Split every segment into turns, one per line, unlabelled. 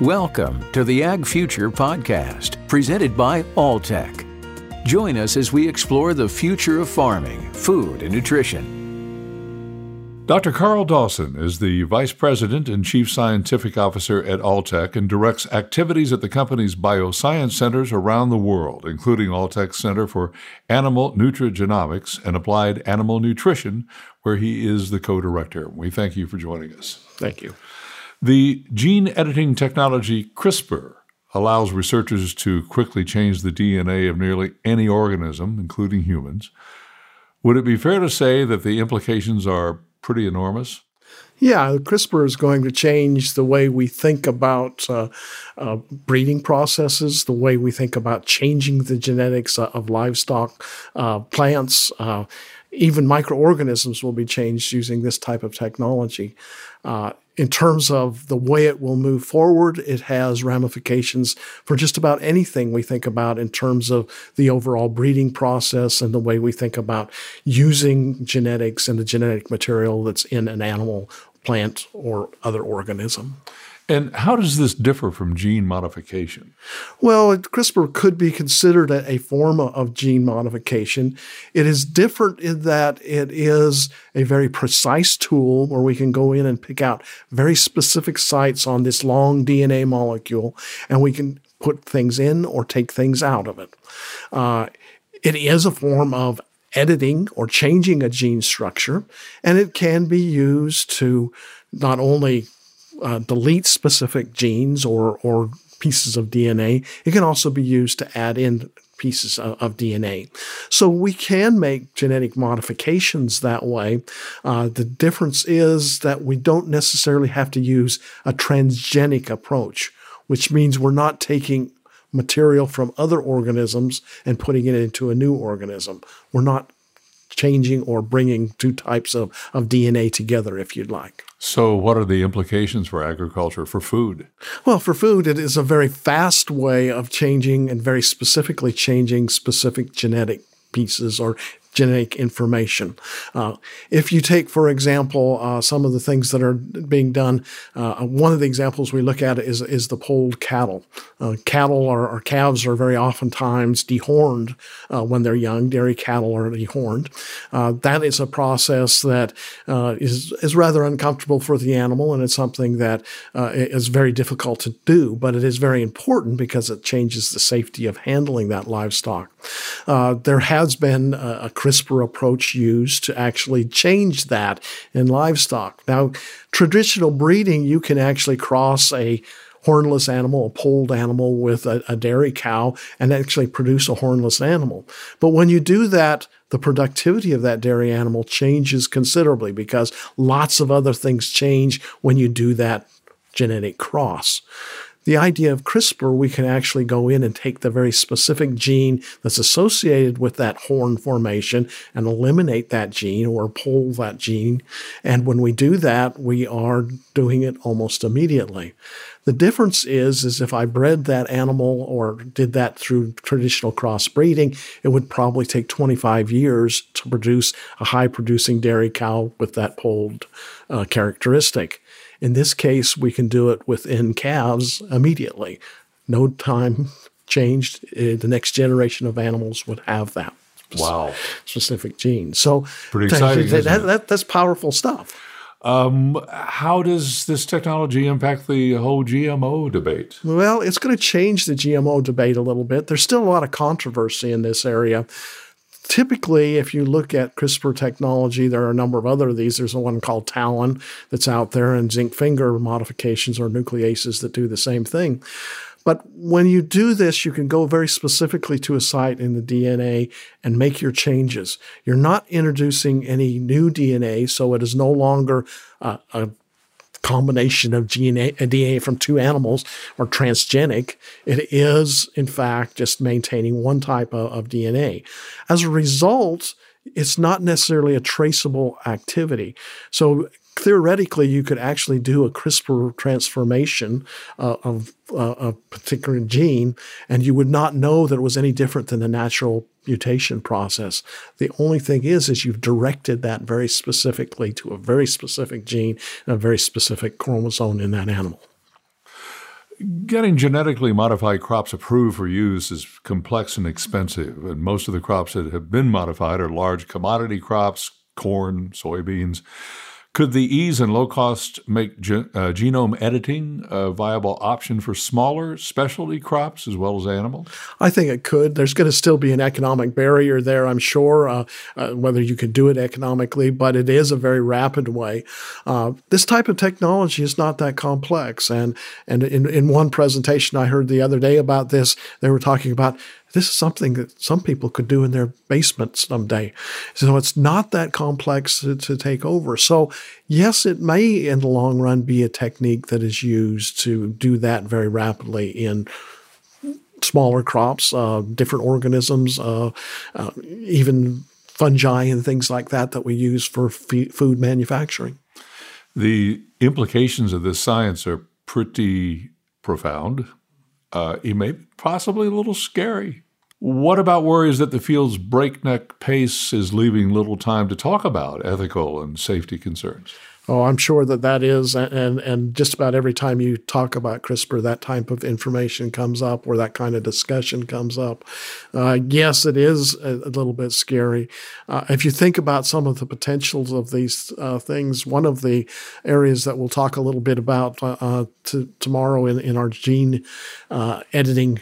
Welcome to the Ag Future Podcast, presented by Alltech. Join us as we explore the future of farming, food, and nutrition.
Dr. Karl Dawson is the Vice President and Chief Scientific Officer at Alltech and directs activities at the company's bioscience centers around the world, including Alltech's Center for Animal Nutrigenomics and Applied Animal Nutrition, where he is the co director. We thank you for joining us.
Thank you.
The gene editing technology CRISPR allows researchers to quickly change the DNA of nearly any organism, including humans. Would it be fair to say that the implications are pretty enormous?
Yeah, CRISPR is going to change the way we think about uh, uh, breeding processes, the way we think about changing the genetics of livestock, uh, plants, uh, even microorganisms will be changed using this type of technology. In terms of the way it will move forward, it has ramifications for just about anything we think about in terms of the overall breeding process and the way we think about using genetics and the genetic material that's in an animal, plant, or other organism.
And how does this differ from gene modification?
Well, CRISPR could be considered a, form of gene modification. It is different in that it is a very precise tool where we can go in and pick out very specific sites on this long DNA molecule, and we can put things in or take things out of it. Uh, it is a form of editing or changing a gene structure, and it can be used to not only uh, delete specific genes or, or pieces of DNA. It can also be used to add in pieces of, of DNA. So we can make genetic modifications that way. Uh, the difference is that we don't necessarily have to use a transgenic approach, which means we're not taking material from other organisms and putting it into a new organism. We're not changing or bringing two types of, of DNA together, if you'd like.
So, what are the implications for agriculture, for food?
Well, for food, it is a very fast way of changing and very specifically changing specific genetic pieces or genetic information. Uh, if you take, for example, uh, some of the things that are being done, uh, one of the examples we look at is, is the polled cattle. Uh, cattle or, or, calves are very oftentimes dehorned uh, when they're young. Dairy cattle are dehorned. Uh, that is a process that is is rather uncomfortable for the animal, and it's something that is very difficult to do, but it is very important because it changes the safety of handling that livestock. there has been a, a CRISPR approach used to actually change that in livestock. Now, traditional breeding, you can actually cross a hornless animal, a polled animal with a, a, dairy cow and actually produce a hornless animal. But when you do that, the productivity of that dairy animal changes considerably because lots of other things change when you do that genetic cross the idea of CRISPR, we can actually go in and take the very specific gene that's associated with that horn formation and eliminate that gene or pull that gene. And when we do that, we are doing it almost immediately. The difference is, is if I bred that animal or did that through traditional crossbreeding, it would probably take 25 years to produce a high producing dairy cow with that polled uh, characteristic. In this case, we can do it within calves immediately. No time changed. Uh, the next generation of animals would have that.
Wow.
Specific gene. So
pretty exciting.
That, that, that, that's powerful stuff.
Um, how does this technology impact the whole GMO debate?
Well, it's going to change the GMO debate a little bit. There's still a lot of controversy in this area typically, if you look at CRISPR technology, there are a number of other of these. There's a one called TALEN that's out there, and zinc finger modifications or nucleases that do the same thing. But when you do this, you can go very specifically to a site in the DNA and make your changes. You're not introducing any new DNA, so it is no longer uh, a, a combination of DNA, DNA from two animals or transgenic. It is, in fact, just maintaining one type of, of DNA. As a result, it's not necessarily a traceable activity. So theoretically, you could actually do a CRISPR transformation uh, of uh, a particular gene, and you would not know that it was any different than the natural mutation process. The only thing is, is you've directed that very specifically to a very specific gene and a very specific chromosome in that animal.
Getting genetically modified crops approved for use is complex and expensive, and most of the crops that have been modified are large commodity crops, corn, soybeans. Could the ease and low cost make ge- uh, genome editing a viable option for smaller specialty crops as well as animals?
I think it could. There's going to still be an economic barrier there, I'm sure, uh, uh, whether you can do it economically, but it is a very rapid way. Uh, this type of technology is not that complex. And, and in, in one presentation I heard the other day about this, they were talking about this is something that some people could do in their basement someday. So it's not that complex to, to, take over. So, yes, it may in the long run be a technique that is used to do that very rapidly in smaller crops, uh, different organisms, uh, uh, even fungi and things like that that we use for f- food manufacturing.
The implications of this science are pretty profound uh, it may be possibly a little scary. What about worries that the field's breakneck pace is leaving little time to talk about ethical and safety concerns?
Oh, I'm sure that that is, and and just about every time you talk about CRISPR, that type of information comes up, or that kind of discussion comes up. Uh, yes, it is a, a little bit scary. Uh, if you think about some of the potentials of these uh, things, one of the areas that we'll talk a little bit about uh, uh, to, tomorrow in in our gene uh, editing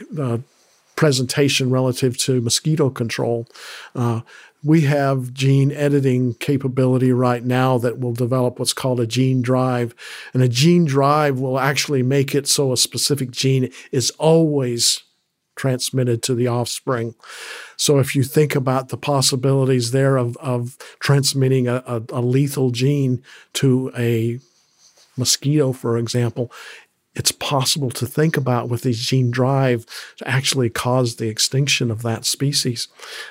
presentation relative to mosquito control. Uh, we have gene editing capability right now that will develop what's called a gene drive. And a gene drive will actually make it so a specific gene is always transmitted to the offspring. So if you think about the possibilities there of, of transmitting a, a, a lethal gene to a mosquito, for example, it's possible to think about with these gene drive to actually cause the extinction of that species.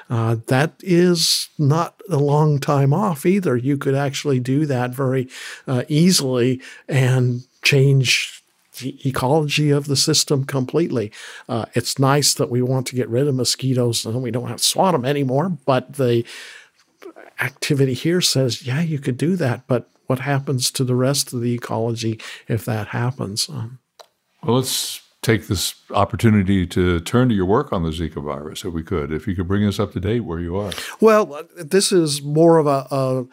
Uh, that is not a long time off either. You could actually do that very uh, easily and change the ecology of the system completely. Uh, it's nice that we want to get rid of mosquitoes and we don't have to swat them anymore, but the activity here says, yeah, you could do that, but what happens to the rest of the ecology if that happens. Um,
well, let's take this opportunity to turn to your work on the Zika virus, if we could. If you could bring us up to date where you are.
Well, this is more of a, a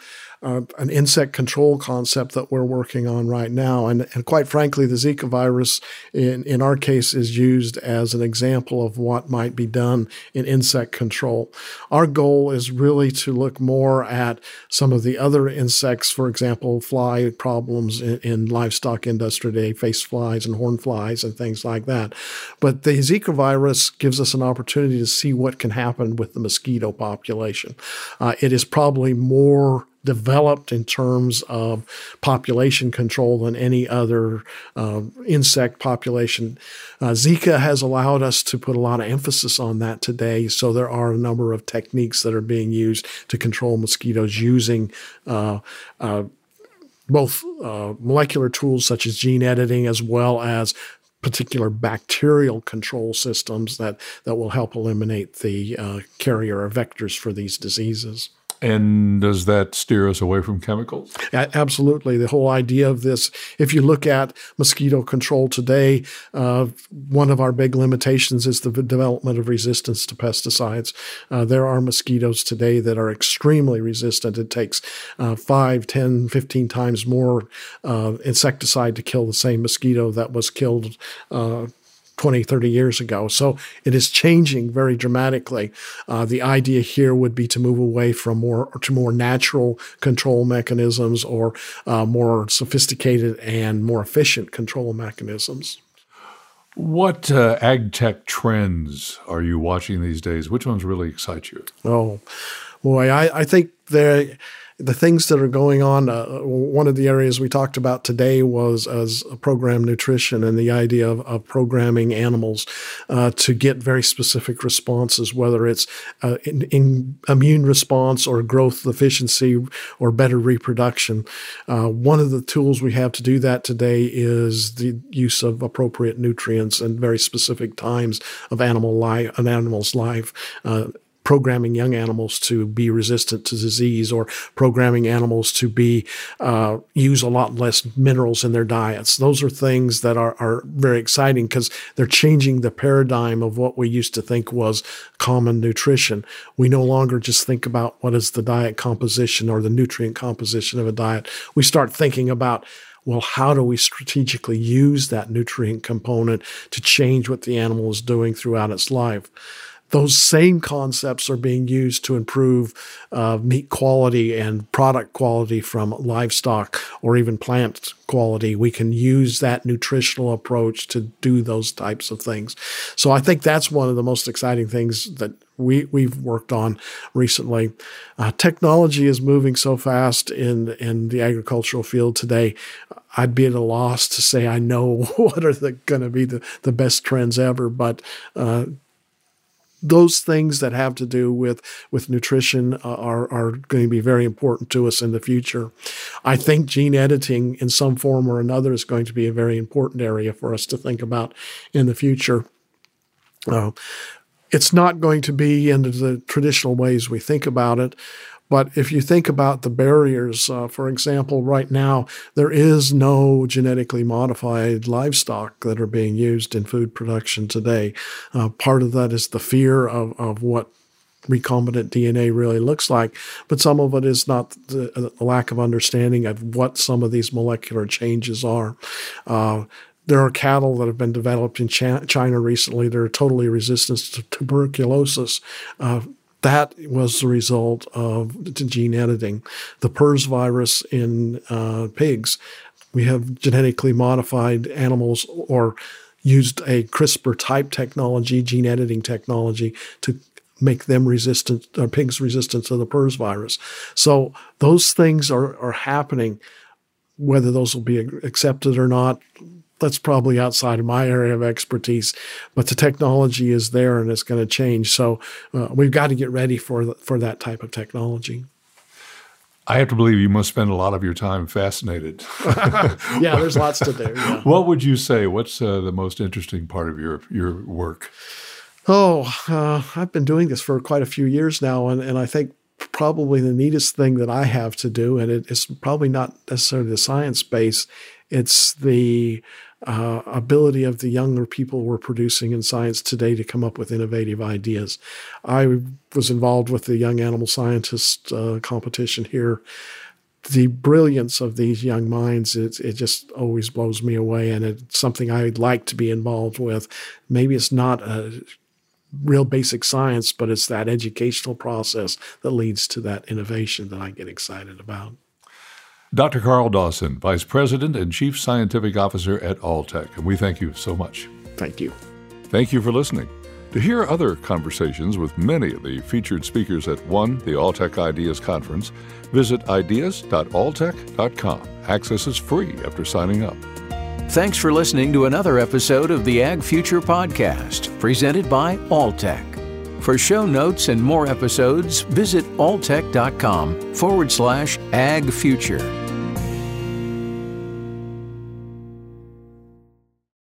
an insect control concept that we're working on right now. And, and quite frankly, the Zika virus, in, in our case, is used as an example of what might be done in insect control. Our goal is really to look more at some of the other insects, for example, fly problems in, in livestock industry today, face flies and horn flies and things like that. But the Zika virus gives us an opportunity to see what can happen with the mosquito population. Uh, it is probably more developed in terms of population control than any other uh, insect population. Uh, Zika has allowed us to put a lot of emphasis on that today. So there are a number of techniques that are being used to control mosquitoes using. Uh, uh both uh, molecular tools such as gene editing as well as particular bacterial control systems that, that will help eliminate the uh, carrier or vectors for these diseases.
And does that steer us away from chemicals?
Absolutely. The whole idea of this, if you look at mosquito control today, uh, one of our big limitations is the development of resistance to pesticides. Uh, there are mosquitoes today that are extremely resistant. It takes uh, 5, 10, 15 times more uh, insecticide to kill the same mosquito that was killed uh, 20, 30 years ago. So it is changing very dramatically. Uh, the idea here would be to move away from more to more natural control mechanisms or uh, more sophisticated and more efficient control mechanisms.
What uh, ag tech trends are you watching these days? Which ones really excite you?
Oh, boy, I, I think there the things that are going on. Uh, one of the areas we talked about today was as program nutrition and the idea of, of programming animals uh, to get very specific responses, whether it's uh, in, in, immune response or growth efficiency or better reproduction. Uh, one of the tools we have to do that today is the use of appropriate nutrients and very specific times of animal life, an animal's life. Programming young animals to be resistant to disease or programming animals to be uh, use a lot less minerals in their diets. Those are things that are, are very exciting because they're changing the paradigm of what we used to think was common nutrition. We no longer just think about what is the diet composition or the nutrient composition of a diet. We start thinking about well, how do we strategically use that nutrient component to change what the animal is doing throughout its life? Those same concepts are being used to improve uh, meat quality and product quality from livestock or even plant quality. We can use that nutritional approach to do those types of things. So I think that's one of the most exciting things that we, we've worked on recently. Uh, technology is moving so fast in, in the agricultural field today. I'd be at a loss to say I know what are going to be the, the best trends ever, but uh, those things that have to do with with nutrition uh, are are going to be very important to us in the future. I think gene editing in some form or another is going to be a very important area for us to think about in the future. Uh, it's not going to be in the traditional ways we think about it. But if you think about the barriers, uh, for example, right now, there is no genetically modified livestock that are being used in food production today. Uh, part of that is the fear of, of what recombinant DNA really looks like, but some of it is not the, the lack of understanding of what some of these molecular changes are. Uh, there are cattle that have been developed in China recently that are totally resistant to tuberculosis. Uh, that was the result of gene editing. The PRRS virus in uh, pigs, we have genetically modified animals or used a CRISPR type technology, gene editing technology, to make them resistant, or pigs resistant to the PRRS virus. So those things are, are happening. Whether those will be accepted or not, that's probably outside of my area of expertise, but the technology is there and it's going to change. So uh, we've got to get ready for for that type of technology.
I have to believe you must spend a lot of your time fascinated.
yeah, there's lots to do. Yeah.
What would you say? What's uh, the most interesting part of your your work?
Oh, uh, I've been doing this for quite a few years now, and, and I think probably the neatest thing that I have to do, and it, it's probably not necessarily the science base, it's the uh, ability of the younger people we're producing in science today to come up with innovative ideas. I was involved with the Young Animal Scientist uh, competition here. The brilliance of these young minds, it, it just always blows me away, and it's something I'd like to be involved with. Maybe it's not a real basic science, but it's that educational process that leads to that innovation that I get excited about.
Dr. Karl Dawson, Vice President and Chief Scientific Officer at Alltech, and we thank you so much.
Thank you.
Thank you for listening. To hear other conversations with many of the featured speakers at one, the Alltech Ideas Conference, visit ideas.alltech.com. Access is free after signing up.
Thanks for listening to another episode of the Ag Future Podcast, presented by Alltech. For show notes and more episodes, visit alltech.com forward slash ag future.